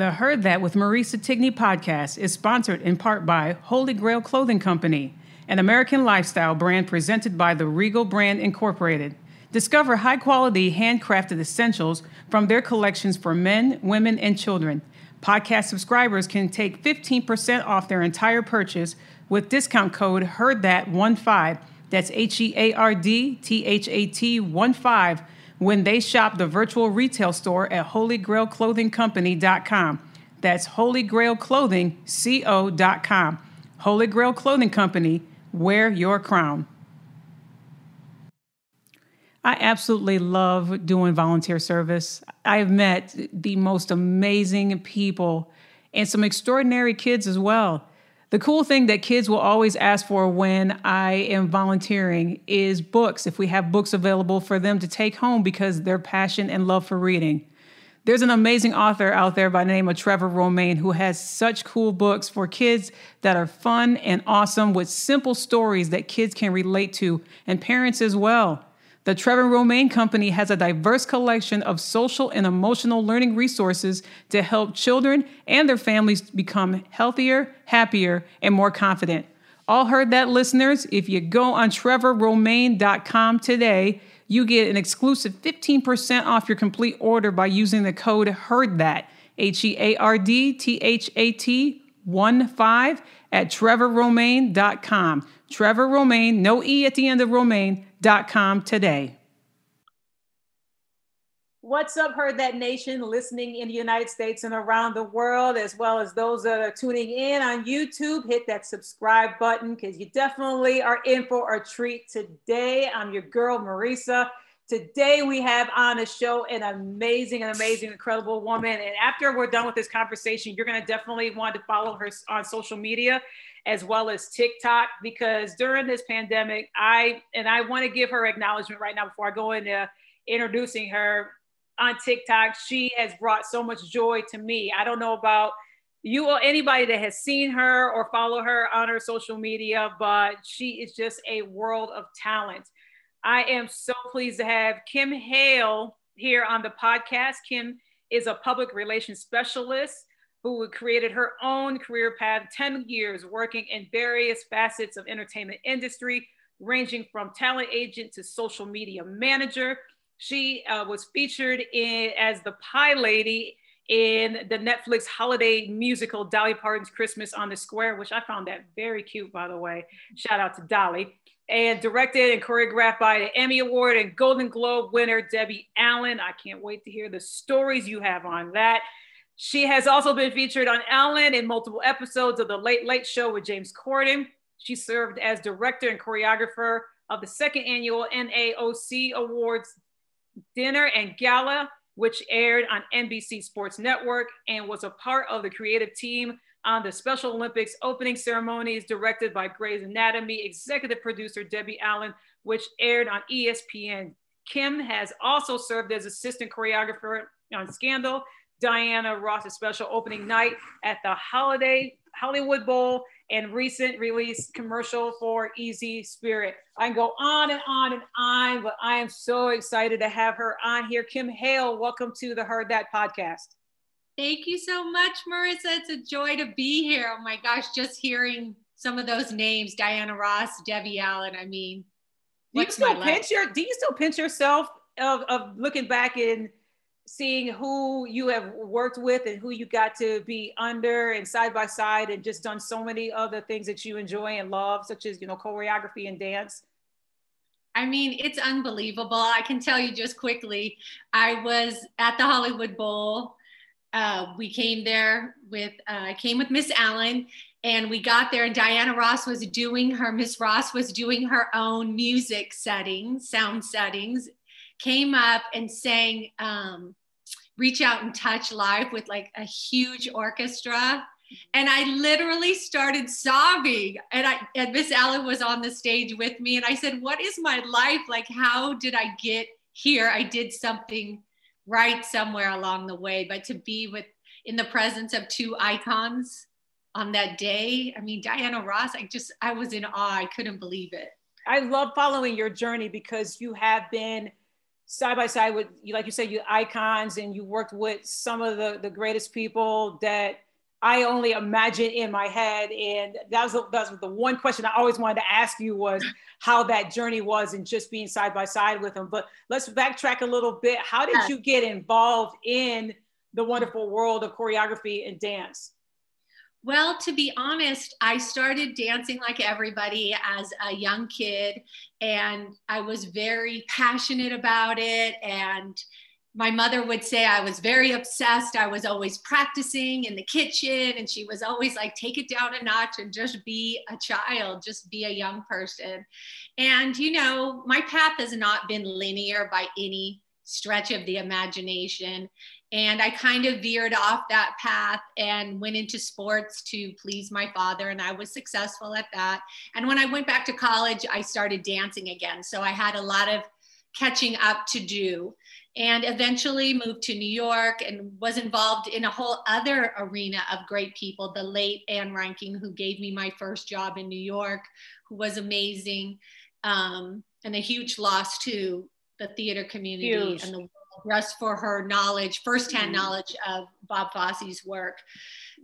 The Heard That with Marisa Tigney podcast is sponsored in part by Holy Grail Clothing Company, an American lifestyle brand presented by the Regal Brand Incorporated. Discover high quality handcrafted essentials from their collections for men, women, and children. Podcast subscribers can take 15% off their entire purchase with discount code HEARDTHAT15. That's H E A R D T H A T 1 5 when they shop the virtual retail store at holygrailclothingcompany.com. That's holygrailclothingco.com. Holy Grail Clothing Company, wear your crown. I absolutely love doing volunteer service. I've met the most amazing people and some extraordinary kids as well. The cool thing that kids will always ask for when I am volunteering is books, if we have books available for them to take home because their passion and love for reading. There's an amazing author out there by the name of Trevor Romain who has such cool books for kids that are fun and awesome with simple stories that kids can relate to and parents as well. The Trevor Romain Company has a diverse collection of social and emotional learning resources to help children and their families become healthier, happier, and more confident. All heard that, listeners? If you go on trevorromain.com today, you get an exclusive 15% off your complete order by using the code HEARDTHAT, H E A R D T H A T 1 5 at trevorromain.com. Trevor Romain, no E at the end of Romain.com today. What's up, Heard That Nation, listening in the United States and around the world, as well as those that are tuning in on YouTube. Hit that subscribe button because you definitely are in for a treat today. I'm your girl, Marisa. Today we have on the show an amazing, an amazing, incredible woman. And after we're done with this conversation, you're to definitely want to follow her on social media as well as TikTok because during this pandemic, I and I want to give her acknowledgement right now before I go into introducing her on TikTok. She has brought so much joy to me. I don't know about you or anybody that has seen her or follow her on her social media, but she is just a world of talent. I am so pleased to have Kim Hale here on the podcast. Kim is a public relations specialist who created her own career path 10 years working in various facets of entertainment industry ranging from talent agent to social media manager. She uh, was featured in as the pie lady in the netflix holiday musical dolly parton's christmas on the square which i found that very cute by the way. Shout out to dolly and directed and choreographed by the emmy award and golden globe winner debbie allen i can't wait to hear the stories you have on that she has also been featured on Ellen in multiple episodes of The Late Late Show with James Corden. She served as director and choreographer of the second annual NAOC Awards dinner and gala, which aired on NBC Sports Network and was a part of the creative team on the Special Olympics opening ceremonies directed by Grey's Anatomy executive producer Debbie Allen, which aired on ESPN. Kim has also served as assistant choreographer on Scandal, Diana Ross's special opening night at the holiday Hollywood Bowl and recent release commercial for Easy Spirit. I can go on and on and on, but I am so excited to have her on here. Kim Hale, welcome to the Heard That podcast. Thank you so much, Marissa. It's a joy to be here. Oh my gosh, just hearing some of those names, Diana Ross, Debbie Allen. I mean, do you still pinch your do you still pinch yourself of, of looking back and seeing who you have worked with and who you got to be under and side by side and just done so many other things that you enjoy and love, such as, you know, choreography and dance? I mean, it's unbelievable. I can tell you just quickly, I was at the Hollywood Bowl. Uh, we came there with, uh, I came with Miss Allen and we got there and Diana Ross was doing her, Miss Ross was doing her own music settings, sound settings, came up and sang um, reach out and touch live with like a huge orchestra and I literally started sobbing. And I and Miss Allen was on the stage with me, and I said, "What is my life like? How did I get here? I did something right somewhere along the way, but to be with in the presence of two icons on that day, I mean, Diana Ross, I just I was in awe. I couldn't believe it. I love following your journey because you have been side by side with you, like you said, you icons, and you worked with some of the the greatest people that I only imagine in my head. And that was, that was the one question I always wanted to ask you was how that journey was and just being side by side with them. But let's backtrack a little bit. How did you get involved in the wonderful world of choreography and dance? Well, to be honest, I started dancing like everybody as a young kid, and I was very passionate about it. And my mother would say I was very obsessed. I was always practicing in the kitchen, and she was always like, take it down a notch and just be a child, just be a young person. And, you know, my path has not been linear by any stretch of the imagination. And I kind of veered off that path and went into sports to please my father, and I was successful at that. And when I went back to college, I started dancing again. So I had a lot of catching up to do and eventually moved to New York and was involved in a whole other arena of great people. The late Ann Reinking, who gave me my first job in New York, who was amazing, um, and a huge loss to the theater community huge. and the world, just for her knowledge, firsthand mm-hmm. knowledge of Bob Fosse's work.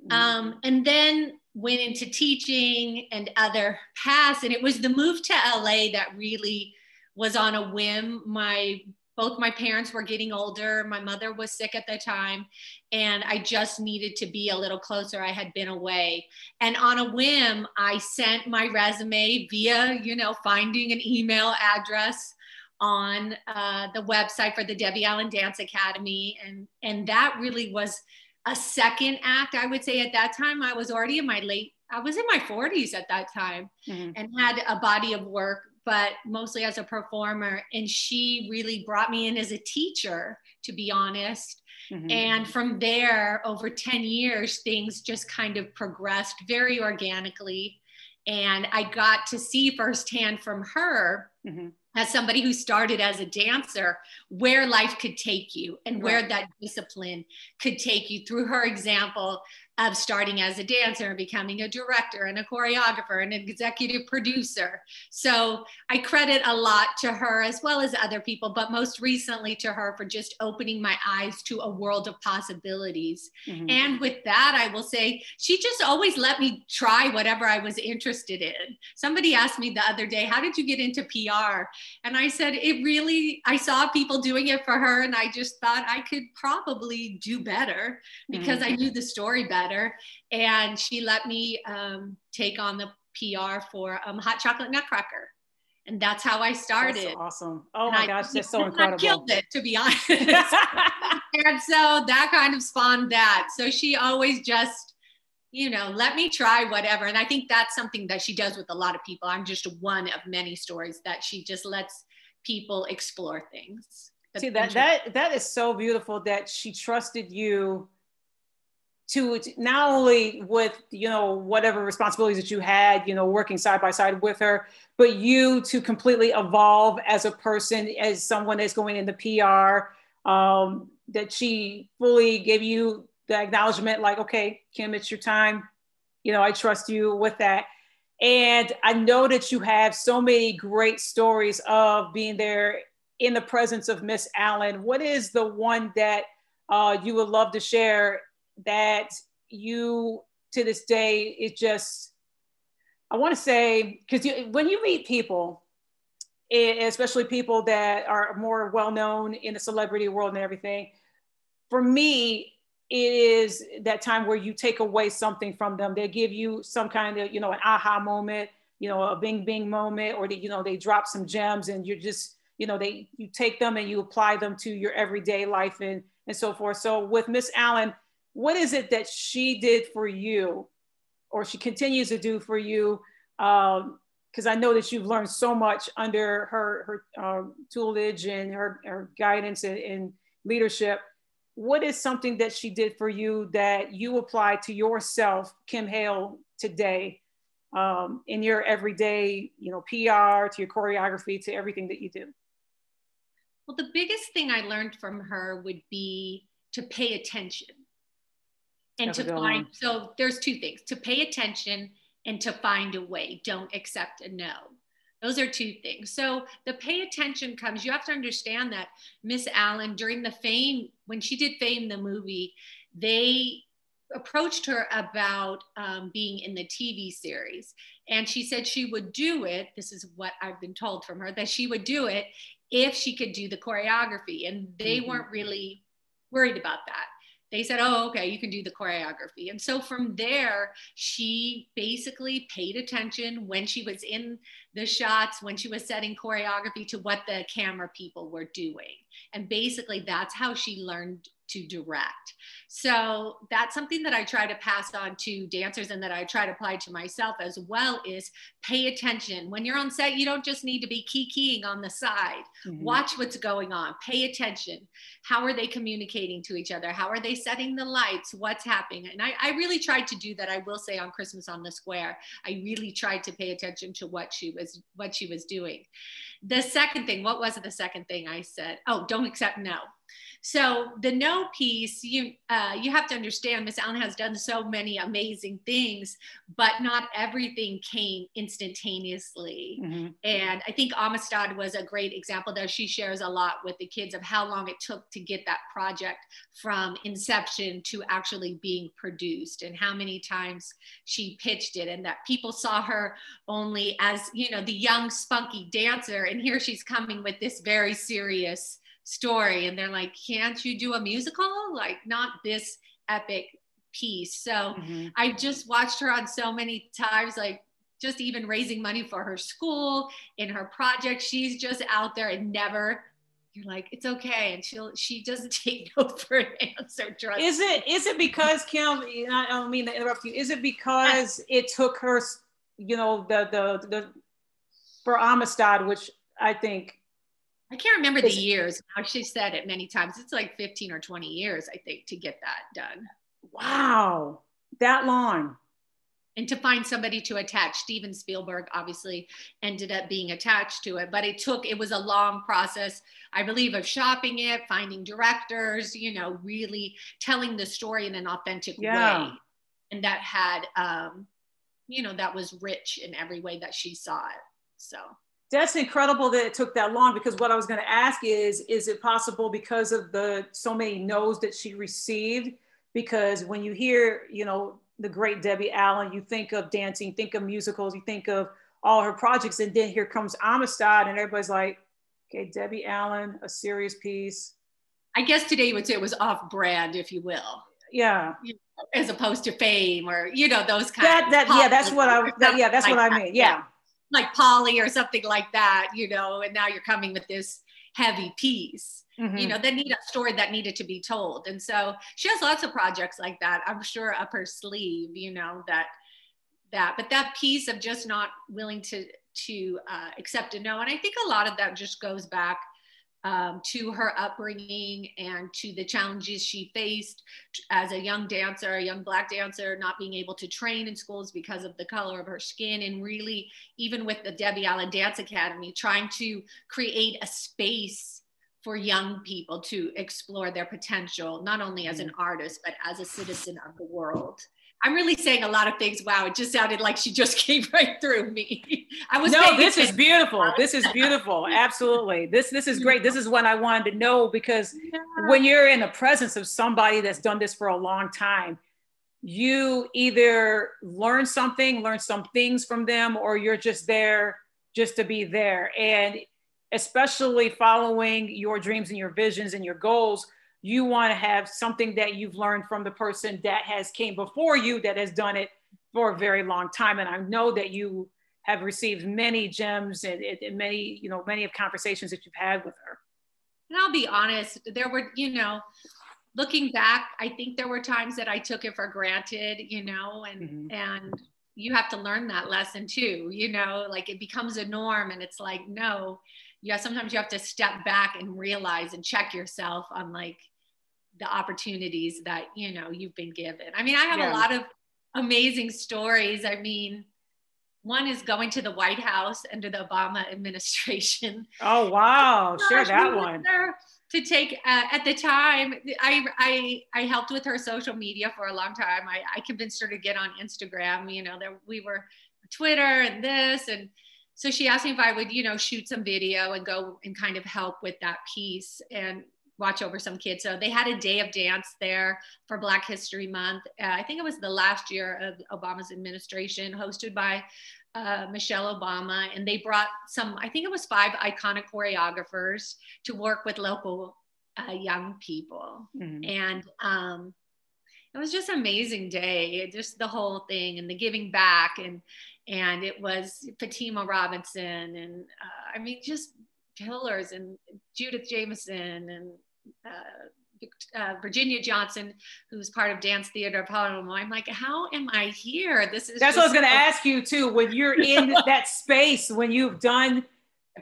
Mm-hmm. Um, and then went into teaching and other paths. And it was the move to LA that really was on a whim. My both my parents were getting older. My mother was sick at the time, and I just needed to be a little closer. I had been away. And on a whim, I sent my resume via, you know, finding an email address on uh, the website for the Debbie Allen Dance Academy. And, and that really was a second act. I would say at that time, I was already in my late, I was in my 40s at that time mm-hmm. and had a body of work but mostly as a performer. And she really brought me in as a teacher, to be honest. Mm-hmm. And from there, over 10 years, things just kind of progressed very organically. And I got to see firsthand from her, mm-hmm. as somebody who started as a dancer, where life could take you and where that discipline could take you through her example of starting as a dancer and becoming a director and a choreographer and an executive producer. So I credit a lot to her as well as other people, but most recently to her for just opening my eyes to a world of possibilities. Mm-hmm. And with that, I will say she just always let me try whatever I was interested in. Somebody asked me the other day, How did you get into PR? And I said, It really, I saw people doing it for her, and I just thought I could probably do better because mm-hmm. I knew the story better better. And she let me um, take on the PR for um, Hot Chocolate Nutcracker. And that's how I started. That's awesome. Oh and my I, gosh, that's so incredible. I killed it, to be honest. and so that kind of spawned that. So she always just, you know, let me try whatever. And I think that's something that she does with a lot of people. I'm just one of many stories that she just lets people explore things. See that that that is so beautiful that she trusted you to not only with you know whatever responsibilities that you had you know working side by side with her but you to completely evolve as a person as someone that's going into pr um, that she fully gave you the acknowledgement like okay kim it's your time you know, I trust you with that. And I know that you have so many great stories of being there in the presence of Miss Allen. What is the one that uh, you would love to share that you to this day it just I want to say because when you meet people, especially people that are more well known in the celebrity world and everything, for me, it is that time where you take away something from them. They give you some kind of, you know, an aha moment, you know, a bing bing moment, or they, you know, they drop some gems and you're just, you know, they you take them and you apply them to your everyday life and and so forth. So with Miss Allen, what is it that she did for you, or she continues to do for you? Because um, I know that you've learned so much under her her um, tutelage and her, her guidance and, and leadership what is something that she did for you that you apply to yourself, Kim Hale, today um, in your everyday, you know, PR, to your choreography, to everything that you do? Well, the biggest thing I learned from her would be to pay attention and to find. On. So there's two things: to pay attention and to find a way. Don't accept a no. Those are two things. So the pay attention comes, you have to understand that Miss Allen, during the fame, when she did fame the movie, they approached her about um, being in the TV series. And she said she would do it. This is what I've been told from her that she would do it if she could do the choreography. And they mm-hmm. weren't really worried about that they said, Oh, okay, you can do the choreography. And so from there, she basically paid attention when she was in the shots, when she was setting choreography to what the camera people were doing. And basically, that's how she learned to direct. So that's something that I try to pass on to dancers and that I try to apply to myself as well is pay attention. When you're on set, you don't just need to be key keying on the side. Mm-hmm. Watch what's going on. Pay attention. How are they communicating to each other? How are they setting the lights? What's happening? And I, I really tried to do that. I will say on Christmas on the Square, I really tried to pay attention to what she was what she was doing. The second thing, what was the second thing I said? Oh, don't accept no. So the no piece, you uh, you have to understand, Miss Allen has done so many amazing things, but not everything came instantaneously. Mm-hmm. And I think Amistad was a great example there. She shares a lot with the kids of how long it took to get that project from inception to actually being produced, and how many times she pitched it, and that people saw her only as you know the young spunky dancer, and here she's coming with this very serious story and they're like can't you do a musical? Like not this epic piece. So mm-hmm. i just watched her on so many times like just even raising money for her school in her project. She's just out there and never you're like it's okay and she'll she doesn't take no for an answer trust is it is it because kim i don't mean to interrupt you is it because it took her you know the the the for amistad which i think I can't remember the years. Now she said it many times. It's like 15 or 20 years, I think, to get that done. Wow, that long. And to find somebody to attach. Steven Spielberg obviously ended up being attached to it, but it took, it was a long process, I believe, of shopping it, finding directors, you know, really telling the story in an authentic yeah. way. And that had, um, you know, that was rich in every way that she saw it. So that's incredible that it took that long because what I was going to ask is is it possible because of the so many no's that she received? Because when you hear you know the great Debbie Allen you think of dancing think of musicals you think of all her projects and then here comes Amistad and everybody's like okay Debbie Allen a serious piece. I guess today you would say it was off brand if you will. Yeah. As opposed to fame or you know those kind that, that yeah that's what I that, yeah that's like what I mean yeah. yeah like Polly or something like that, you know, and now you're coming with this heavy piece. Mm-hmm. You know, they need a story that needed to be told. And so she has lots of projects like that, I'm sure up her sleeve, you know, that that, but that piece of just not willing to to uh, accept a no. And I think a lot of that just goes back um, to her upbringing and to the challenges she faced as a young dancer, a young Black dancer, not being able to train in schools because of the color of her skin. And really, even with the Debbie Allen Dance Academy, trying to create a space for young people to explore their potential, not only as an mm. artist, but as a citizen of the world. I'm really saying a lot of things. Wow, it just sounded like she just came right through me. I was no. This is beautiful. This is beautiful. Absolutely. This this is great. This is what I wanted to know because yeah. when you're in the presence of somebody that's done this for a long time, you either learn something, learn some things from them, or you're just there just to be there. And especially following your dreams and your visions and your goals you want to have something that you've learned from the person that has came before you that has done it for a very long time and i know that you have received many gems and, and many you know many of conversations that you've had with her and i'll be honest there were you know looking back i think there were times that i took it for granted you know and mm-hmm. and you have to learn that lesson too you know like it becomes a norm and it's like no yeah sometimes you have to step back and realize and check yourself on like the opportunities that you know you've been given. I mean i have yeah. a lot of amazing stories. I mean one is going to the white house under the obama administration. Oh wow. Share that one. to take uh, at the time I, I i helped with her social media for a long time. I, I convinced her to get on instagram. You know there we were twitter and this and so she asked me if i would you know shoot some video and go and kind of help with that piece and watch over some kids. So they had a day of dance there for Black History Month. Uh, I think it was the last year of Obama's administration, hosted by uh, Michelle Obama. And they brought some, I think it was five iconic choreographers to work with local uh, young people. Mm-hmm. And um, it was just an amazing day, it, just the whole thing and the giving back. And, and it was Fatima Robinson and uh, I mean, just pillars and Judith Jamison and uh, uh, Virginia Johnson, who's part of Dance Theater of Harlem. I'm like, how am I here? This is that's what I was going to ask you too. When you're in that space, when you've done,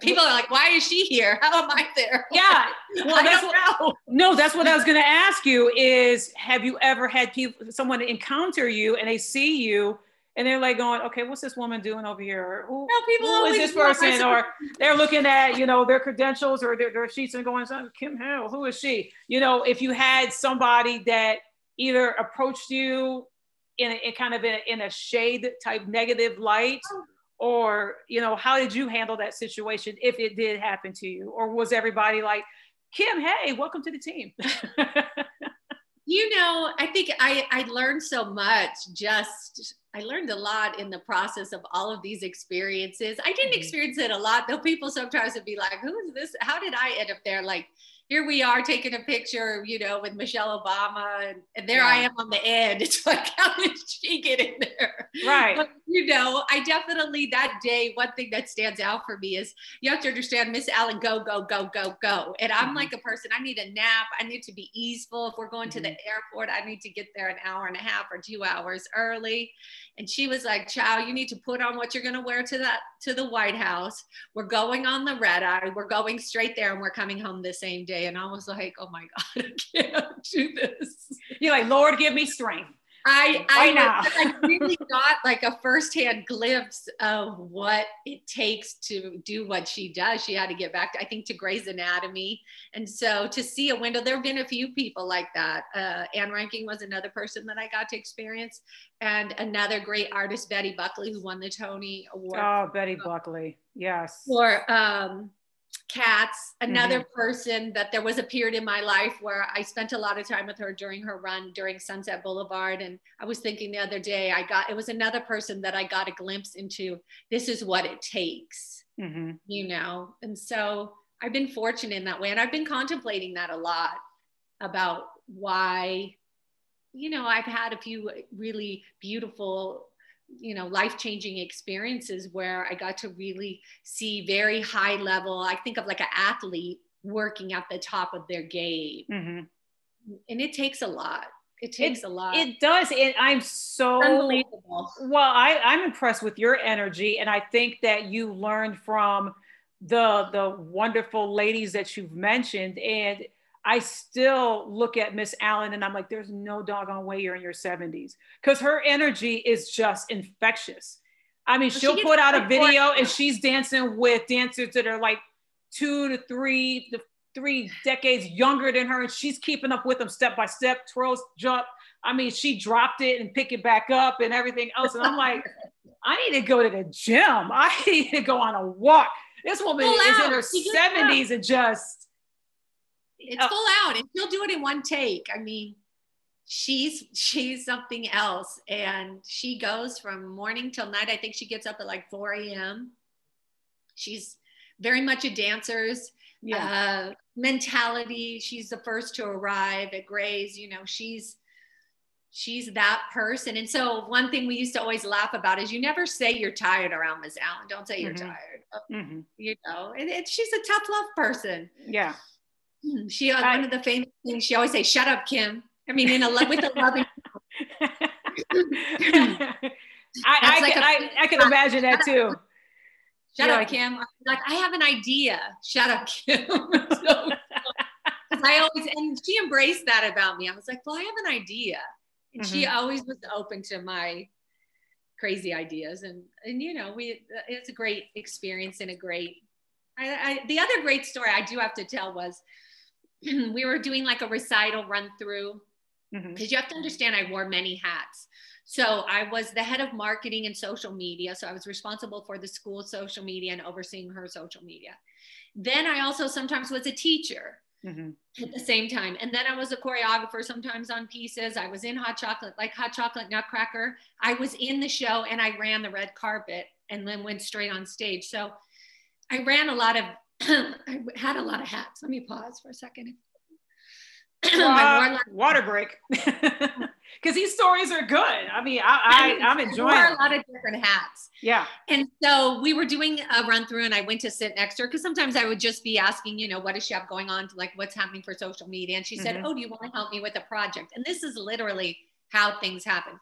people are like, why is she here? How am I there? Yeah, well, that's what, no, that's what I was going to ask you. Is have you ever had people, someone encounter you and they see you and they're like going, okay, what's this woman doing over here? Who, no, people who is this person? Or they're looking at, you know, their credentials or their, their sheets and going, Kim Hill, who is she? You know, if you had somebody that either approached you in a, in kind of a, in a shade type negative light, oh. or, you know, how did you handle that situation if it did happen to you? Or was everybody like, Kim, hey, welcome to the team? you know, I think I, I learned so much just I learned a lot in the process of all of these experiences. I didn't mm-hmm. experience it a lot, though people sometimes would be like, who is this? How did I end up there? Like, here we are taking a picture, you know, with Michelle Obama, and, and there yeah. I am on the end. It's like, how did she get in there? Right. But, you know, I definitely that day, one thing that stands out for me is you have to understand Miss Allen, go, go, go, go, go. And I'm mm-hmm. like a person, I need a nap. I need to be easeful. If we're going mm-hmm. to the mm-hmm. airport, I need to get there an hour and a half or two hours early. And she was like, child, you need to put on what you're gonna wear to that to the White House. We're going on the red eye. We're going straight there and we're coming home the same day. And I was like, oh my God, I can't do this. You're like, Lord, give me strength. I I, now. I really got like a firsthand glimpse of what it takes to do what she does. She had to get back, to, I think, to Grey's Anatomy, and so to see a window. There have been a few people like that. Uh, Ann Reinking was another person that I got to experience, and another great artist, Betty Buckley, who won the Tony Award. Oh, Betty Buckley, yes. For um, cats another mm-hmm. person that there was a period in my life where i spent a lot of time with her during her run during sunset boulevard and i was thinking the other day i got it was another person that i got a glimpse into this is what it takes mm-hmm. you know and so i've been fortunate in that way and i've been contemplating that a lot about why you know i've had a few really beautiful you know life changing experiences where i got to really see very high level i think of like an athlete working at the top of their game. Mm-hmm. and it takes a lot. It takes it, a lot. it does. And i'm so unbelievable. Well I, i'm impressed with your energy. And i think that you learned from the the wonderful ladies that you've mentioned. And I still look at Miss Allen and I'm like, there's no doggone way you're in your 70s because her energy is just infectious. I mean, she'll she put out a video and she's dancing with dancers that are like two to three to three decades younger than her, and she's keeping up with them step by step, twirls, jump. I mean, she dropped it and pick it back up and everything else. And I'm like, I need to go to the gym. I need to go on a walk. This woman is out. in her She gets 70s and just it's Oh. full out and she'll do it in one take i mean she's she's something else and she goes from morning till night i think she gets up at like 4 a.m she's very much a dancer's yeah. uh, mentality she's the first to arrive at Grey's you know she's she's that person and so one thing we used to always laugh about is you never say you're tired around miss allen don't say you're Mhm. tired Mhm. you know and it, she's a tough love person Yeah. She uh, I- one of the famous things she always say, "Shut up, Kim." I mean, in a lo- with a loving. I, I, like can, a- I, I can imagine that too. Shut You're up, Kim. I'm like, I have an idea. Shut up, Kim. so, I always and she embraced that about me. I was like, well, I have an idea, and she Mm-hmm. always was open to my crazy ideas, and and you know, we it's a great experience and a great. I, I the other great story I do have to tell was we were doing like a recital run through because you have to understand I wore many hats. So I was the head of marketing and social media. So I was responsible for the school social media and overseeing her social media. Then I also sometimes was a teacher Mhm. at the same time. And then I was a choreographer sometimes on pieces. I was in Hot Chocolate, like Hot Chocolate Nutcracker. I was in the show and I ran the red carpet and then went straight on stage. So I ran a lot of, I had a lot of hats. Let me pause for a second. Warlock- water break. Because these stories are good. I mean, I, I, I'm I enjoying wore a lot of different hats. Yeah. And so we were doing a run through, and I went to sit next to her because sometimes I would just be asking, you know, what does she have going on, like what's happening for social media. And she said, Mhm. Oh, do you want to help me with a project? And this is literally how things happen.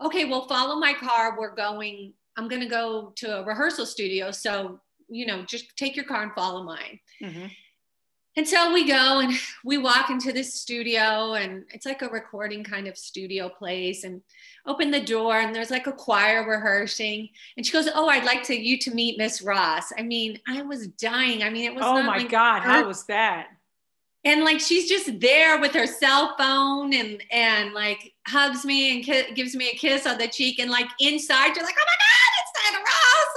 Okay, well, follow my car. We're going, I'm going to go to a rehearsal studio. So, you know, just take your car and follow mine. Mhm. And so we go and we walk into this studio, and it's like a recording kind of studio place. And open the door, and there's like a choir rehearsing. And she goes, "Oh, I'd like to you to meet Miss Ross." I mean, I was dying. I mean, it was. Oh my like- God. How was that? And like she's just there with her cell phone, and and like hugs me and ki- gives me a kiss on the cheek, and like inside you're like, "Oh my God, it's Diana Ross!"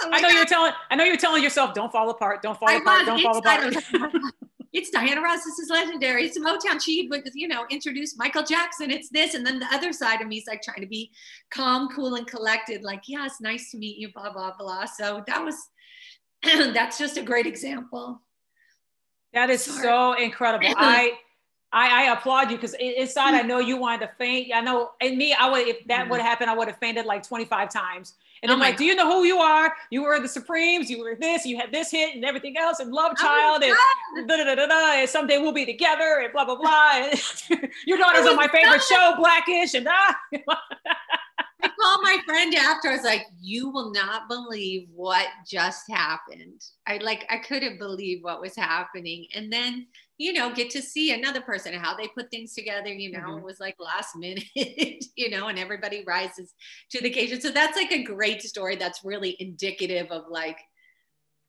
Oh I know God. you're telling. I know you're telling yourself, "Don't fall apart. Don't fall I apart. was Don't fall apart." was like, "Oh my God, it's Diana Ross. This is legendary. It's Motown. She would, you know, introduce Michael Jackson. It's this. And then the other side of me is like trying to be calm, cool, and collected. Like, yes, nice to meet you, blah, blah, blah. So that was, that's just a great example. That is Sorry. so incredible. I, I, I applaud you because inside I know you wanted to faint. I know in me, I would if that mm. would happen, I would have fainted like 25 times. And Oh I'm like, do you know who you are? You were the Supremes, you were this, you had this hit and everything else, and Love Child, and da, da, da, da, da, and someday we'll be together, and blah blah blah. And Your daughter's on my favorite show, Blackish, and ah. I called my friend after. I was like, "You will not believe what just happened." I like, I couldn't believe what was happening, and then you know, get to see another person how they put things together. You know, Mhm. it was like last minute, you know, and everybody rises to the occasion. So that's like a great story. That's really indicative of like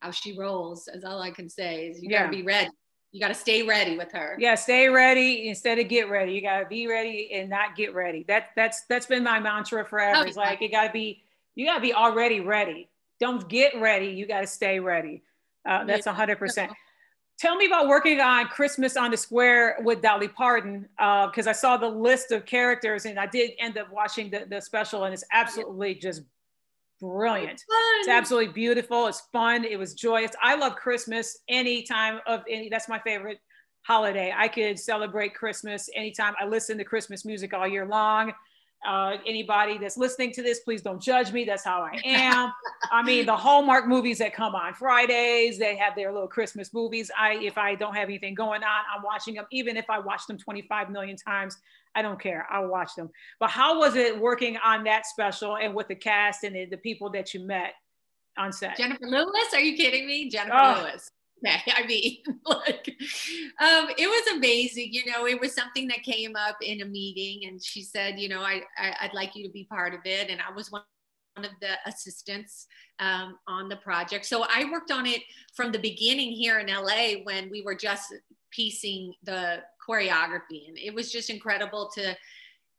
how she rolls. Is all I can say. Is you gotta be ready. You got to stay ready with her. yeah, stay ready instead of get ready. You gotta be ready and not get ready. That that's that's been my mantra forever. Oh, it's yeah. like you gotta be you gotta be already ready. Don't get ready. You gotta stay ready. Uh, that's a hundred percent. Tell me about working on Christmas on the Square with Dolly Parton, uh, because I saw the list of characters and I did end up watching the, the special, and it's absolutely just brilliant. It's Fun. absolutely beautiful. It's fun. It was joyous. I love Christmas any time of any. That's my favorite holiday. I could celebrate Christmas anytime. I listen to Christmas music all year long. Uh, anybody that's listening to this, please don't judge me. That's how I am. I mean, the Hallmark movies that come on Fridays, they have their little Christmas movies. I, if I don't have anything going on, I'm watching them. Even if I watch them 25 million times, I don't care. I'll watch them. But how was it working on that special and with the cast and the, the people that you met on set? Jennifer Lewis? Are you kidding me? Jennifer Oh. Lewis. I mean, like, um, it was amazing. You know, it was something that came up in a meeting, and she said, you know, I, I I'd like you to be part of it, and I was one one of the assistants um, on the project. So I worked on it from the beginning here in LA when we were just piecing the choreography and it was just incredible to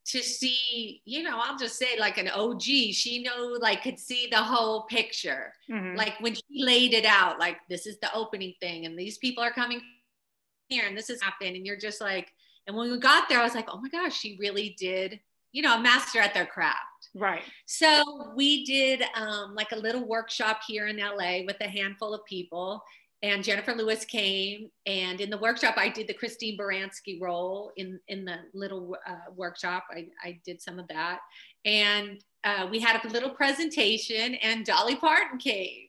to see you know i'll just say like an og she know like could see the whole picture. Mm-hmm. like when she laid it out like this is the opening thing and these people are coming here and this is happening and you're just like and when we got there i was like oh my gosh she really did you know a master at their craft. Right. So we did um, like a little workshop here in la with a handful of people and Jennifer Lewis came, and in the workshop, I did the Christine Baranski role in in the little uh, workshop. I, I did some of that, and uh, we had a little presentation, and Dolly Parton came,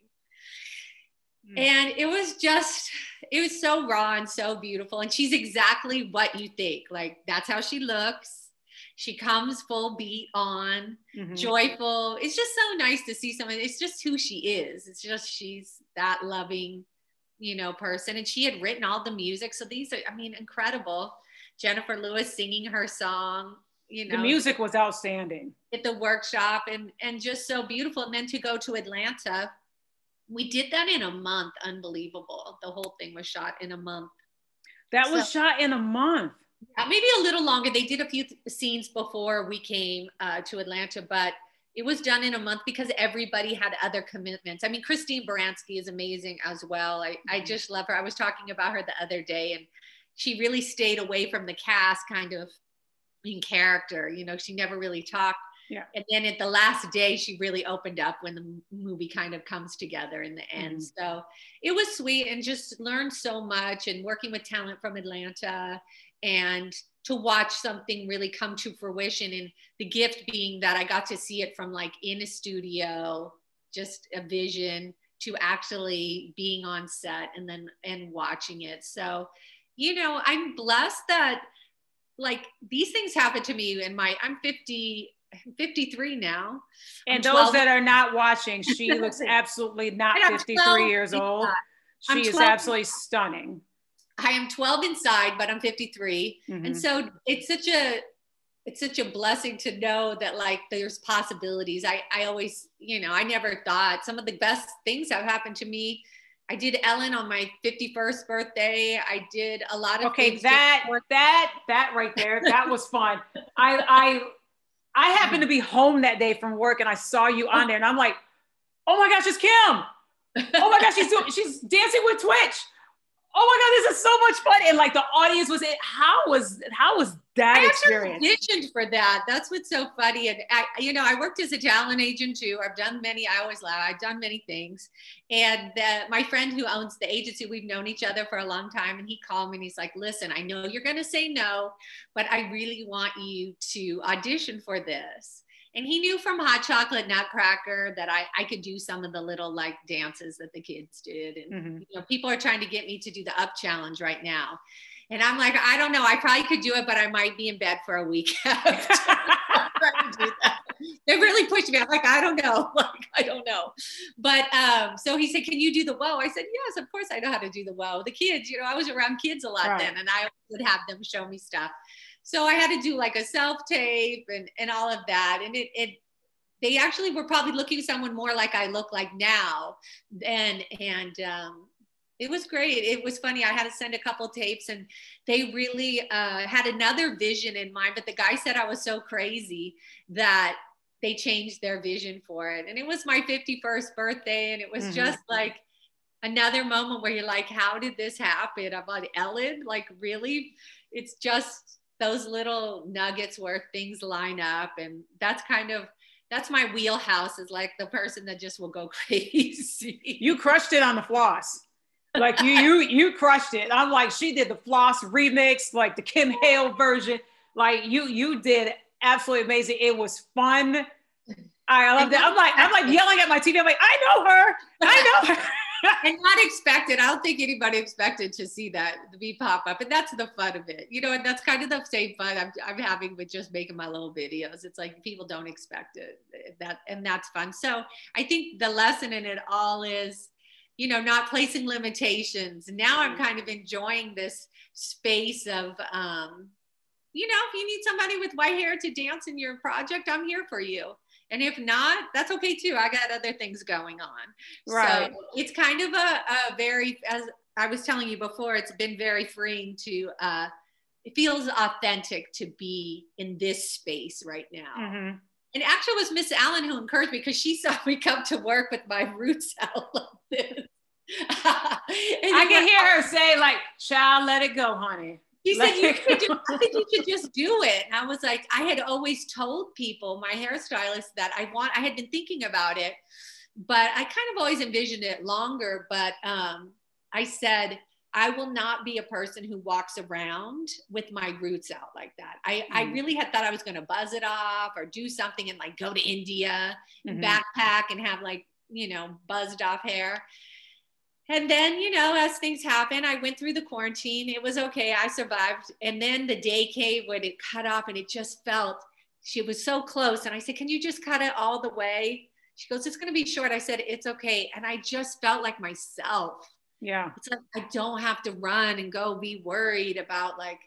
mm. and it was just it was so raw and so beautiful, and she's exactly what you think. Like that's how she looks. She comes full beat on, mm-hmm. joyful. It's just so nice to see someone. It's just who she is. It's just she's that loving you know, person. And she had written all the music. So these are, I mean, incredible. Jennifer Lewis singing her song, you know. The music was outstanding. At the workshop and and just so beautiful. And then to go to Atlanta, we did that in a month. Unbelievable. The whole thing was shot in a month. That was so, shot in a month. Yeah, maybe a little longer. They did a few th- scenes before we came uh, to Atlanta, but it was done in a month because everybody had other commitments. I mean, Christine Baranski is amazing as well. I, I mm-hmm. just love her. I was talking about her the other day and she really stayed away from the cast kind of in character. You know, she never really talked. Yeah. And then at the last day, she really opened up when the movie kind of comes together in the end. Mm-hmm. So it was sweet and just learned so much and working with talent from Atlanta and to watch something really come to fruition. And the gift being that i got to see it from like in a studio just a vision to actually being on set and then and watching it. So you know i'm blessed that like these things happen to me and my i'm 50 53 now. And those that are not watching she looks absolutely not 53 years old. She is absolutely stunning I am 12 inside, but I'm 53. Mm-hmm. And so it's such a it's such a blessing to know that like there's possibilities. I I always, you know, I never thought some of the best things have happened to me. I did Ellen on my 51st birthday. I did a lot of Okay, that that that right there, that was fun. I I I happened to be home that day from work and I saw you on there and I'm like, "Oh my gosh, it's Kim." Oh my gosh, she's doing she's dancing with Twitch oh my god, this is so much fun. And like the audience was it. How was how was that experience? I experience? auditioned for that. That's what's so funny. And I, you know, I worked as a talent agent too. I've done many. I always laugh. I've done many things. And the, my friend who owns the agency, we've known each other for a long time. And he called me and he's like, "Listen, I know you're going to say no, but I really want you to audition for this." And he knew from hot chocolate nutcracker that I, I could do some of the little like dances that the kids did. And mm-hmm. you know people are trying to get me to do the up challenge right now. And i'm like i don't know. I probably could do it but i might be in bed for a week they really pushed me. I'm like i don't know. Like i don't know. But um so he said can you do the whoa i said yes of course i know how to do the whoa the kids you know i was around kids a lot right. then and i would have them show me stuff so I had to do like a self tape and, and all of that. And it, it, they actually were probably looking someone more like I look like now. And, and, um, it was great. It was funny. I had to send a couple tapes and they really uh, had another vision in mind, but the guy said I was so crazy that they changed their vision for it. And it was my 51st birthday. And it was mm-hmm. just like another moment where you're like, how did this happen? I'm on Ellen. Like, really? It's just those little nuggets where things line up and that's kind of that's my wheelhouse is like the person that just will go crazy. You crushed it on the floss. Like you you you crushed it. I'm like she did the floss remix like the kim hale version. Like you you did absolutely amazing. It was fun. I love that. I'm like i'm like yelling at my tv i'm like i know her. I know her and not expected. I don't think anybody expected to see that V pop up, and that's the fun of it, you know. And that's kind of the same fun I'm, I'm having with just making my little videos. It's like people don't expect it, that, and that's fun. So I think the lesson in it all is, you know, not placing limitations. Now I'm kind of enjoying this space of, um, you know, if you need somebody with white hair to dance in your project, I'm here for you and if not, that's okay too. I got other things going on. Right. So it's kind of a, a very, as I was telling you before, it's been very freeing to, uh, it feels authentic to be in this space right now. Mm-hmm. And actually, it was Miss Allen who encouraged me because she saw me come to work with my roots out like this. I can hear her say, like, child, let it go, honey. She said, you should, just, I think you should just do it. And I was like, I had always told people, my hairstylist, that I want, I had been thinking about it, but I kind of always envisioned it longer. But um, I said, I will not be a person who walks around with my roots out like that. I, mm. I really had thought I was going to buzz it off or do something and like go to India mm-hmm. backpack and have like, you know, buzzed off hair. And then, you know, as things happen, I went through the quarantine. It was okay. I survived. And then the day came when it cut off and it just felt, she was so close. And I said, Can you just cut it all the way? She goes, It's going to be short. I said, It's okay. And I just felt like myself. Yeah. It's like I don't have to run and go be worried about like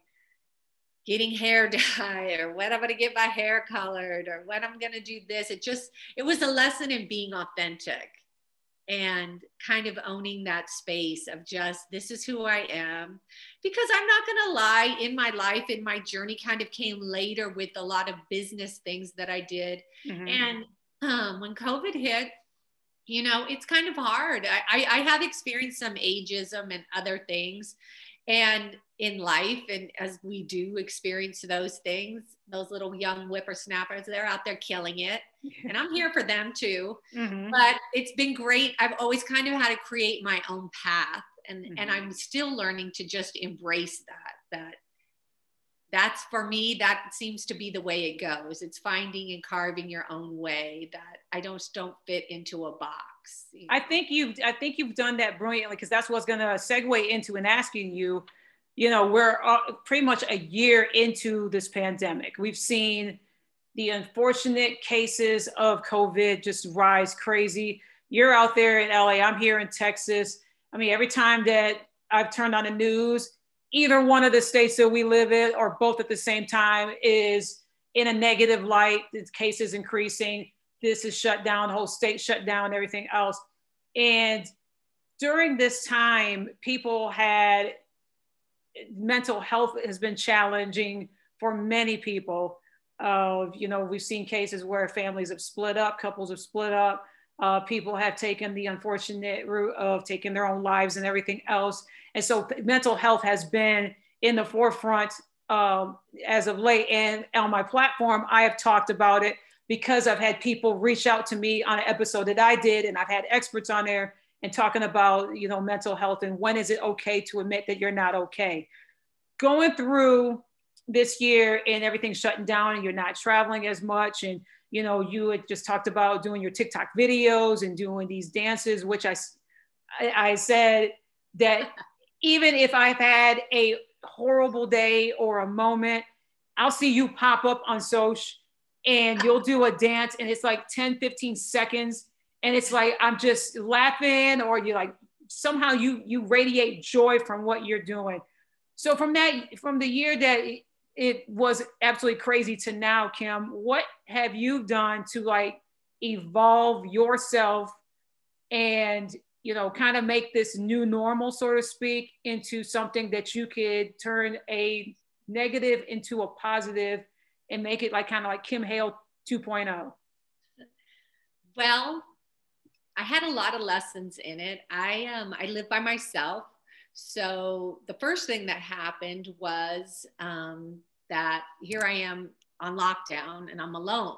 getting hair dye or when I'm going to get my hair colored or when I'm going to do this. It just, it was a lesson in being authentic and kind of owning that space of just this is who I am. Because I'm not going to lie, in my life, in my journey, kind of came later with a lot of business things that I did. Mm-hmm. And um, when COVID hit, you know, it's kind of hard. I, I, I have experienced some ageism and other things. And in life, and as we do experience those things, those little young whippersnappers, they're out there killing it. And I'm here for them too. Mm-hmm. But it's been great. I've always kind of had to create my own path. And, mm-hmm. and I'm still learning to just embrace that, that that's for me that seems to be the way it goes. It's finding and carving your own way that i don't don't fit into a box you know? i think you've i think you've done that brilliantly because that's what's going to segue into and asking you you know we're pretty much a year into this pandemic. We've seen the unfortunate cases of covid just rise crazy. You're out there in la i'm here in texas. I mean every time that i've turned on the news either one of the states that we live in or both at the same time is in a negative light. The case is increasing. This is shut down, the whole state shut down, everything else. And during this time, people had mental health has been challenging for many people. Uh, you know, we've seen cases where families have split up, couples have split up, uh, people have taken the unfortunate route of taking their own lives and everything else. And so mental health has been in the forefront um, as of late. And on my platform, I have talked about it because I've had people reach out to me on an episode that I did, and I've had experts on there and talking about you know mental health and when is it okay to admit that you're not okay. Going through this year and everything shutting down and you're not traveling as much and you know you had just talked about doing your tiktok videos and doing these dances which i i, I said that even if I've had a horrible day or a moment, I'll see you pop up on social and you'll do a dance and it's like 10, 15 seconds. And it's like, I'm just laughing or you like somehow you, you radiate joy from what you're doing. So from that, from the year that it was absolutely crazy to now, Kim, what have you done to like evolve yourself and you know, kind of make this new normal, so to speak, into something that you could turn a negative into a positive and make it like kind of like Kim Hale 2.0? Well, I had a lot of lessons in it. I um I live by myself. So the first thing that happened was um, that here I am on lockdown and I'm alone.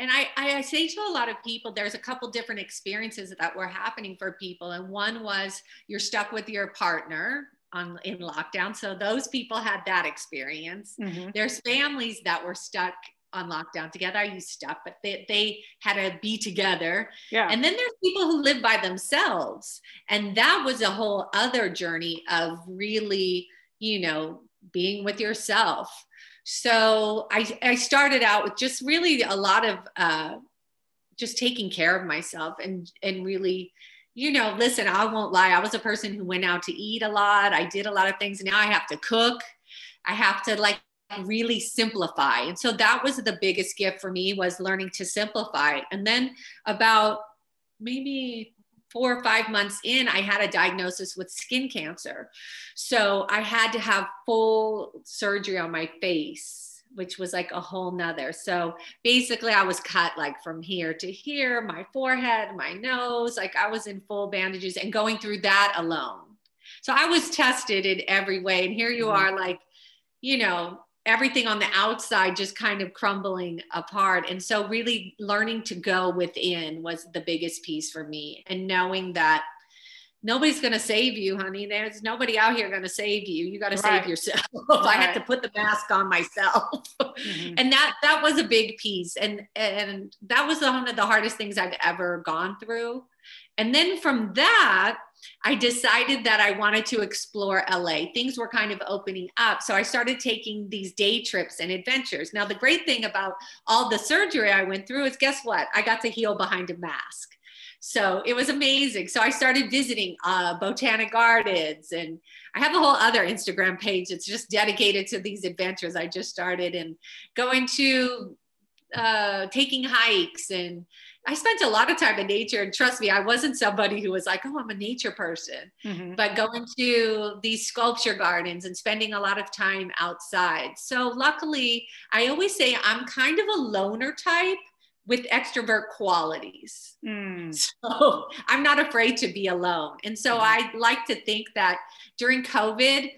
And I, I say to a lot of people there's a couple different experiences that were happening for people. And one was you're stuck with your partner on in lockdown. So those people had that experience. Mm-hmm. there's families that were stuck on lockdown together. I use stuff but they, they had to be together. Yeah. And then there's people who live by themselves. And that was a whole other journey of really you know being with yourself. So I, I started out with just really a lot of uh, just taking care of myself and and really you know listen i won't lie. I was a person who went out to eat a lot. I did a lot of things. Now i have to cook. I have to like really simplify and so that was the biggest gift for me was learning to simplify and then about maybe four or five months in, I had a diagnosis with skin cancer. So I had to have full surgery on my face, which was like a whole nother. So basically, I was cut like from here to here, my forehead, my nose, like I was in full bandages and going through that alone. So I was tested in every way. And here you mm-hmm. are, like, you know, everything on the outside just kind of crumbling apart. And so, really learning to go within was the biggest piece for me, and knowing that nobody's going to save you, honey. There's nobody out here going to save you. You got to right. save yourself. Right. I had to put the mask on myself, mm-hmm. and that that was a big piece, and and that was one of the hardest things I've ever gone through. And then from that, I decided that I wanted to explore LA. Things were kind of opening up. So I started taking these day trips and adventures. Now, the great thing about all the surgery I went through is guess what? I got to heal behind a mask. So it was amazing. So I started visiting uh, botanic gardens and I have a whole other Instagram page that's just dedicated to these adventures I just started and going to uh, taking hikes and I spent a lot of time in nature, and trust me, I wasn't somebody who was like, "Oh, I'm a nature person," mm-hmm. but going to these sculpture gardens and spending a lot of time outside. So, luckily, I always say I'm kind of a loner type with extrovert qualities. Mm. So, I'm not afraid to be alone, and so mm-hmm. I like to think that during COVID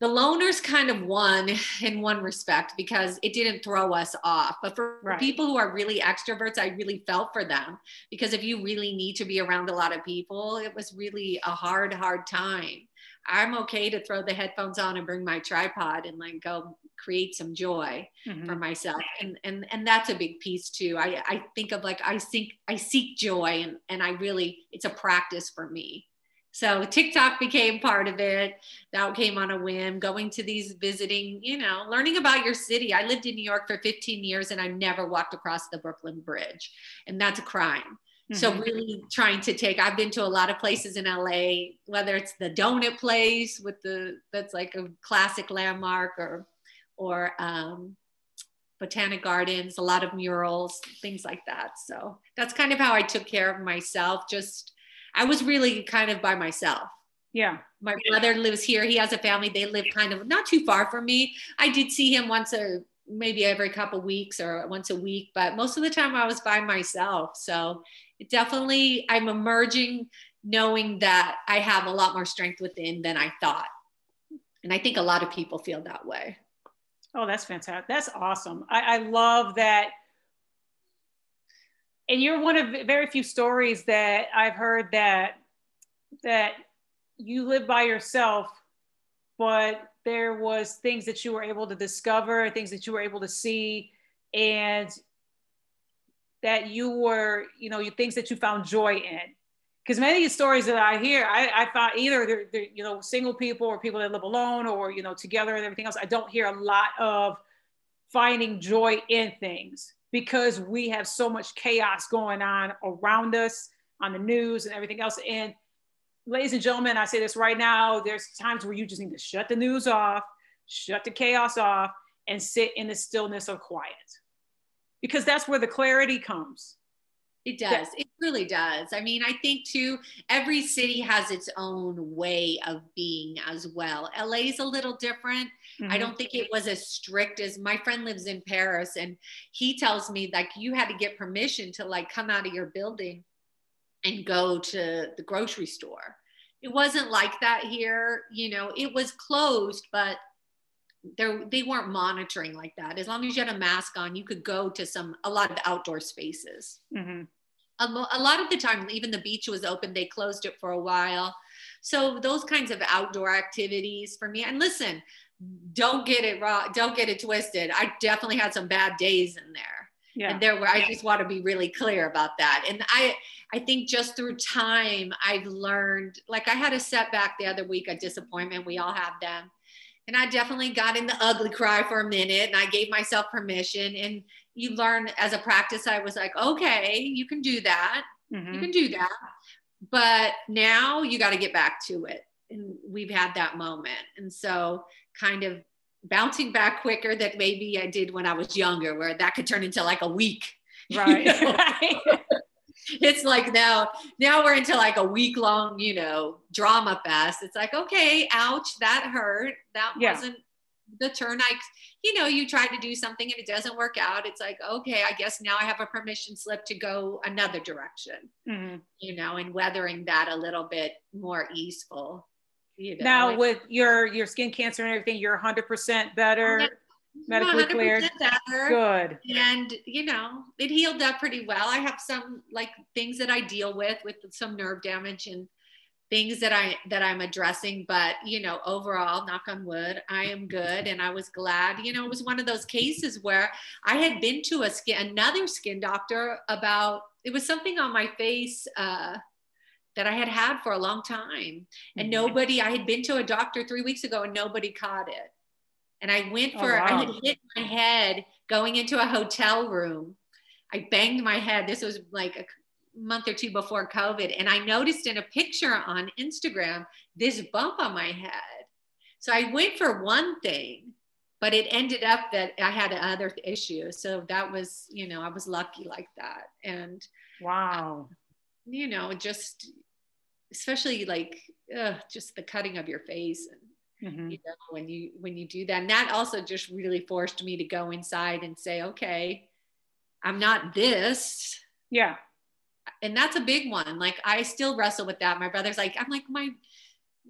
the loners kind of won in one respect because it didn't throw us off. But for right. people who are really extroverts, I really felt for them because if you really need to be around a lot of people, it was really a hard, hard time. I'm okay to throw the headphones on and bring my tripod and like go create some joy mm-hmm. for myself. And and and that's a big piece too. I, I think of like I seek I seek joy and, and I really it's a practice for me. So TikTok became part of it. That came on a whim, going to these visiting, you know, learning about your city. I lived in New York for 15 years and I never walked across the Brooklyn Bridge. And that's a crime. Mm-hmm. So really trying to take I've been to a lot of places in LA, whether it's the donut place with the that's like a classic landmark or or um, botanic gardens, a lot of murals, things like that. So that's kind of how I took care of myself, just I was really kind of by myself. Yeah. My brother lives here. He has a family. They live kind of not too far from me. I did see him once a maybe every couple weeks or once a week, but most of the time I was by myself. So it definitely I'm emerging knowing that I have a lot more strength within than I thought. And I think a lot of people feel that way. Oh, that's fantastic. That's awesome. I, I love that and you're one of very few stories that I've heard that that you live by yourself, but there was things that you were able to discover, things that you were able to see, and that you were, you know, you things that you found joy in. Because many of the stories that I hear, I, I thought either they're, they're, you know, single people or people that live alone or, you know, together and everything else. I don't hear a lot of finding joy in things because we have so much chaos going on around us on the news and everything else. And ladies and gentlemen, I say this right now there's times where you just need to shut the news off, shut the chaos off, and sit in the stillness of quiet because that's where the clarity comes. It does. It really does. I mean, I think too, every city has its own way of being as well. LA is a little different. Mm-hmm. I don't think it was as strict as my friend lives in Paris and he tells me like you had to get permission to like come out of your building and go to the grocery store. It wasn't like that here. You know, it was closed, but there they weren't monitoring like that. As long as you had a mask on, you could go to some a lot of outdoor spaces. Mm-hmm. A, a lot of the time, even the beach was open. They closed it for a while. So those kinds of outdoor activities for me. And listen, don't get it wrong. Don't get it twisted. I definitely had some bad days in there. Yeah. And there were, I just want to be really clear about that. And I, I think just through time, I've learned, like I had a setback the other week, a disappointment. We all have them. And I definitely got in the ugly cry for a minute and I gave myself permission. And you learn as a practice, I was like, okay, you can do that. Mm-hmm. You can do that. But now you got to get back to it. And we've had that moment. And so, kind of bouncing back quicker than maybe I did when I was younger, where that could turn into like a week. Right. You know? it's like now, now we're into like a week long, you know, drama fest. It's like, okay, ouch, that hurt. That yeah. wasn't the turn I, you know, you try to do something and it doesn't work out. It's like, okay, I guess now I have a permission slip to go another direction, mm-hmm. you know, and weathering that a little bit more easeful. You know, now with your your skin cancer and everything, you're 100% better medically cleared. Better. Good. And you know, it healed up pretty well. I have some like things that I deal with with some nerve damage and things that I that I'm addressing, but you know, overall, knock on wood, I am good and I was glad. You know, it was one of those cases where I had been to a skin another skin doctor about it was something on my face uh that I had had for a long time. And mm-hmm. nobody, I had been to a doctor three weeks ago and nobody caught it. And I went oh, for, oh, wow. I had hit my head going into a hotel room. I banged my head. This was like a month or two before COVID. And I noticed in a picture on Instagram this bump on my head. So I went for one thing, but it ended up that I had other issues. So that was, you know, I was lucky like that. And wow. You know, just especially like uh, just the cutting of your face and Mm-hmm. you know when you when you do that and that also just really forced me to go inside and say okay i'm not this yeah and that's a big one like i still wrestle with that my brother's like i'm like my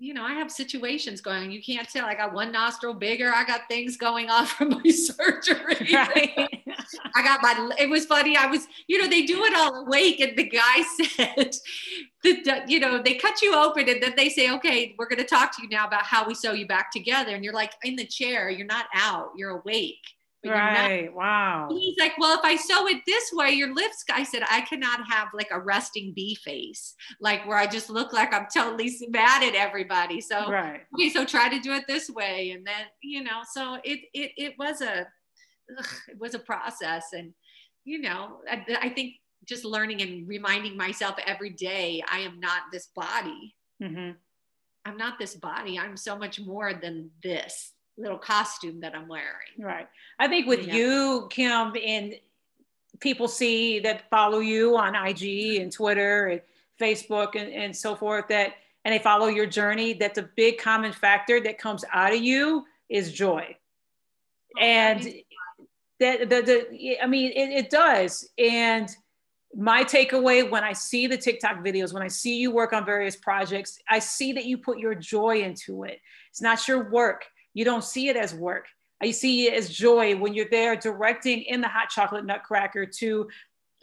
you know, I have situations going on. You can't tell. I got one nostril bigger. I got things going on from my surgery. Right. I got my, it was funny. I was, you know, they do it all awake. And the guy said, that, you know, they cut you open and then they say, okay, we're going to talk to you now about how we sew you back together. And you're like in the chair, you're not out, you're awake. Right. Wow. he's like, well, if I sew it this way, your lips, I said, I cannot have like a resting bee face, like where I just look like I'm totally mad at everybody. So, right. okay, so try to do it this way. And then, you know, so it, it, it was a, ugh, it was a process. And, you know, I, I, think just learning and reminding myself every day, I am not this body. Mm-hmm. I'm not this body. I'm so much more than this little costume that I'm wearing. Right. I think with yeah. you, Kim, and people see that follow you on IG and Twitter and Facebook and, and so forth that and they follow your journey, that the big common factor that comes out of you is joy. Oh, and that the, the I mean it, it does. And my takeaway when I see the TikTok videos, when I see you work on various projects, I see that you put your joy into it. It's not your work you don't see it as work. I see it as joy when you're there directing in the hot chocolate nutcracker to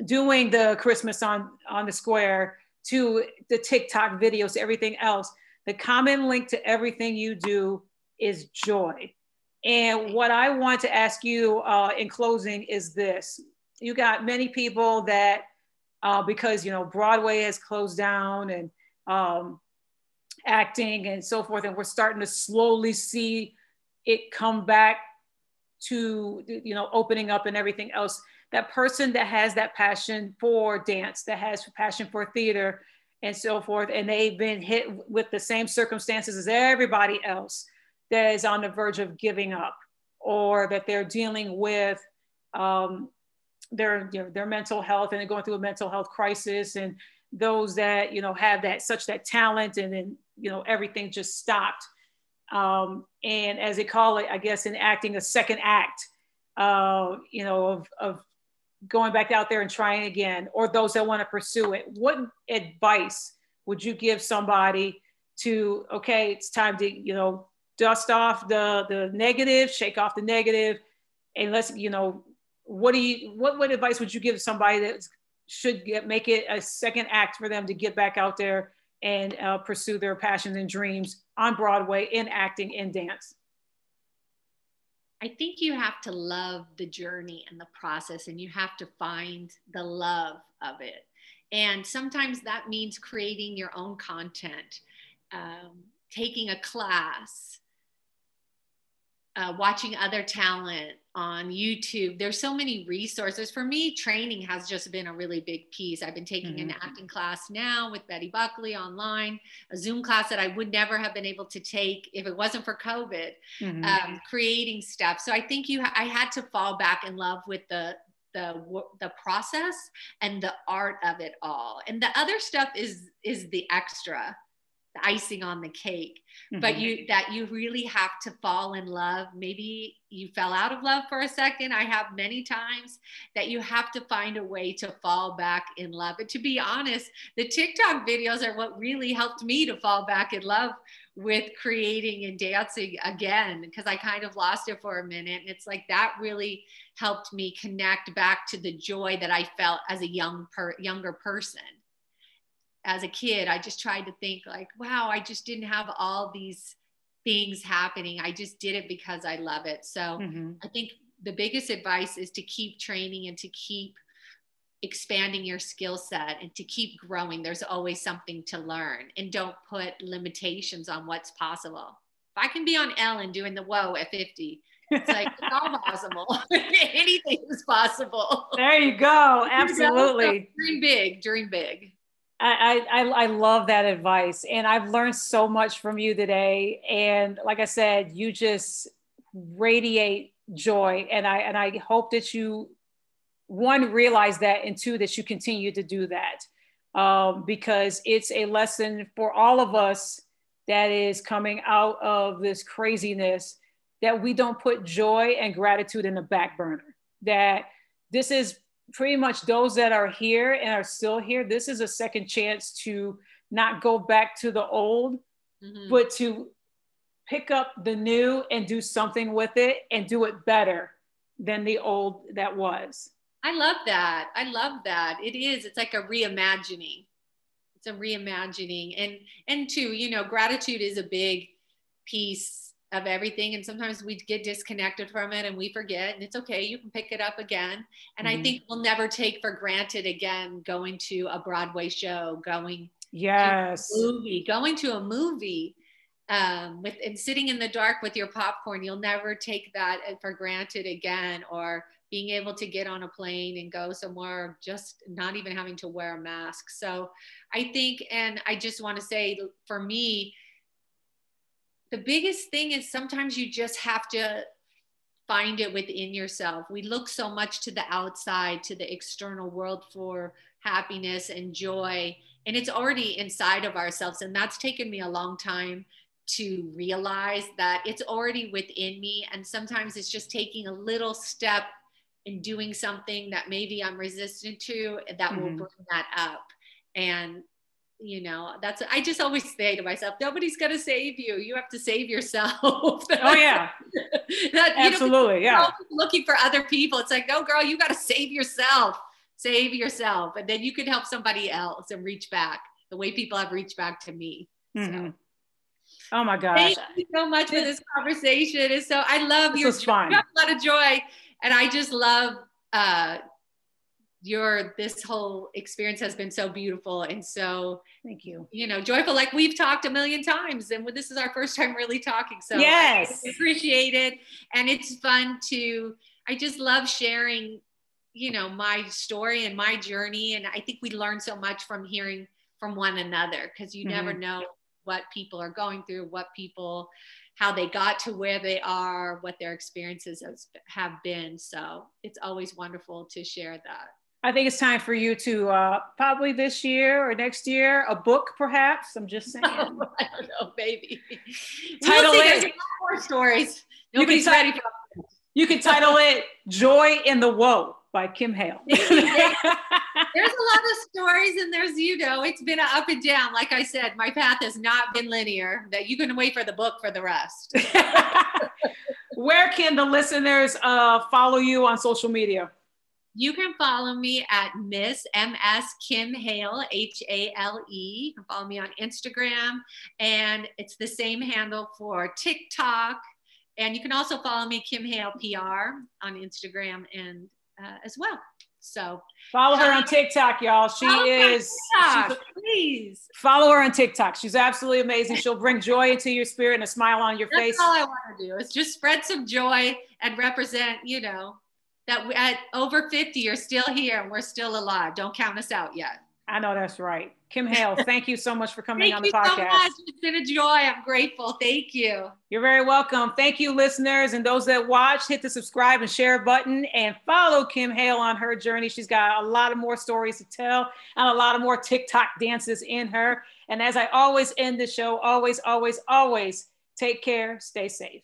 doing the Christmas on, on the square to the TikTok videos, everything else. The common link to everything you do is joy. And what I want to ask you uh, in closing is this. You got many people that, uh, because, you know, Broadway has closed down and um, acting and so forth. And we're starting to slowly see it come back to, you know, opening up and everything else. That person that has that passion for dance, that has passion for theater and so forth, and they've been hit with the same circumstances as everybody else that is on the verge of giving up or that they're dealing with um, their, you know, their mental health and they're going through a mental health crisis and those that you know have that such that talent and then you know everything just stopped. Um, and as they call it i guess in acting a second act uh, you know of, of going back out there and trying again or those that want to pursue it. What advice would you give somebody to okay it's time to you know dust off the the negative shake off the negative and let's you know what do you what what advice would you give somebody that should get, make it a second act for them to get back out there and uh, pursue their passions and dreams on Broadway in acting in dance? I think you have to love the journey and the process, and you have to find the love of it. And sometimes that means creating your own content, um, taking a class, uh, watching other talent on YouTube. There's so many resources. For me, training has just been a really big piece. I've been taking mm-hmm. an acting class now with Betty Buckley online, a Zoom class that I would never have been able to take if it wasn't for COVID, mm-hmm. um, creating stuff. So I think you, I had to fall back in love with the the the process and the art of it all and the other stuff is is the extra the icing on the cake mm-hmm. but you that you really have to fall in love maybe you fell out of love for a second i have many times that you have to find a way to fall back in love and to be honest the tiktok videos are what really helped me to fall back in love with creating and dancing again because I kind of lost it for a minute. And it's like that really helped me connect back to the joy that I felt as a young per, younger person. As a kid, I just tried to think like, wow, I just didn't have all these things happening. I just did it because I love it. So mm-hmm. I think the biggest advice is to keep training and to keep expanding your skill set and to keep growing. There's always something to learn and don't put limitations on what's possible. If i can be on ellen doing the whoa at 50 it's like it's all possible. Anything is possible. There you go. Absolutely. Dream big dream big I, I I love that advice, and I've learned so much from you today. And like I said, you just radiate joy, and I and I hope that you one realize that and two that you continue to do that um, because it's a lesson for all of us that is coming out of this craziness that we don't put joy and gratitude in the back burner that this is pretty much those that are here and are still here this is a second chance to not go back to the old mm-hmm. but to pick up the new and do something with it and do it better than the old that was I love that. I love that. It is. It's like a reimagining. It's a reimagining. And and two, you know, gratitude is a big piece of everything. And sometimes we get disconnected from it and we forget. And it's okay. You can pick it up again. And mm-hmm. I think we'll never take for granted again going to a Broadway show, going yes movie, going to a movie um, with and sitting in the dark with your popcorn. You'll never take that for granted again. Or being able to get on a plane and go somewhere just not even having to wear a mask so i think and i just want to say for me the biggest thing is sometimes you just have to find it within yourself we look so much to the outside to the external world for happiness and joy and it's already inside of ourselves and that's taken me a long time to realize that it's already within me and sometimes it's just taking a little step and doing something that maybe I'm resistant to that mm-hmm. will bring that up. And you know, that's I just always say to myself, nobody's gonna save you. You have to save yourself. oh yeah. that, Absolutely. Know, yeah. Looking for other people. It's like, no girl, you gotta save yourself. Save yourself. And then you can help somebody else and reach back the way people have reached back to me. Mm-hmm. So. Oh my gosh. Thank you so much for this conversation. It's so I love you. this your fun. a lot of joy and I just love uh, your this whole experience has been so beautiful and so thank you you know joyful like we've talked a million times and this is our first time really talking so yes I appreciate it and it's fun to i just love sharing you know my story and my journey and i think we learn so much from hearing from one another because you mm-hmm. never know what people are going through what people how they got to where they are, what their experiences has, have been. So it's always wonderful to share that. I think it's time for you to uh, probably this year or next year, a book perhaps. I'm just saying. I don't know, baby. Title we'll it. more stories. Nobody's ready for You can title it Joy in the Woe by Kim Hale. there's a lot of stories, and there's, you know, it's been up and down. Like I said, my path has not been linear, that you can wait for the book for the rest. Where can the listeners uh, follow you on social media? You can follow me at Miss MS Kim Hale, H A L E. You can follow me on Instagram, and it's the same handle for TikTok. And you can also follow me, Kim Hale PR, on Instagram and uh, as well. So follow her on TikTok, y'all. She is TikTok, please follow her on TikTok. She's absolutely amazing. She'll bring joy into your spirit and a smile on your That's face. all I want to do is just spread some joy and represent, you know, that we, at over 50 you're still here and we're still alive. Don't count us out yet. I know that's right. Kim Hale, thank you so much for coming on the podcast. Thank you so much. It's been a joy. I'm grateful. Thank you. You're very welcome. Thank you, listeners, and those that watch. Hit the subscribe and share button, and follow Kim Hale on her journey. She's got a lot of more stories to tell, and a lot of more TikTok dances in her. And as I always end the show, always, always, always take care, stay safe.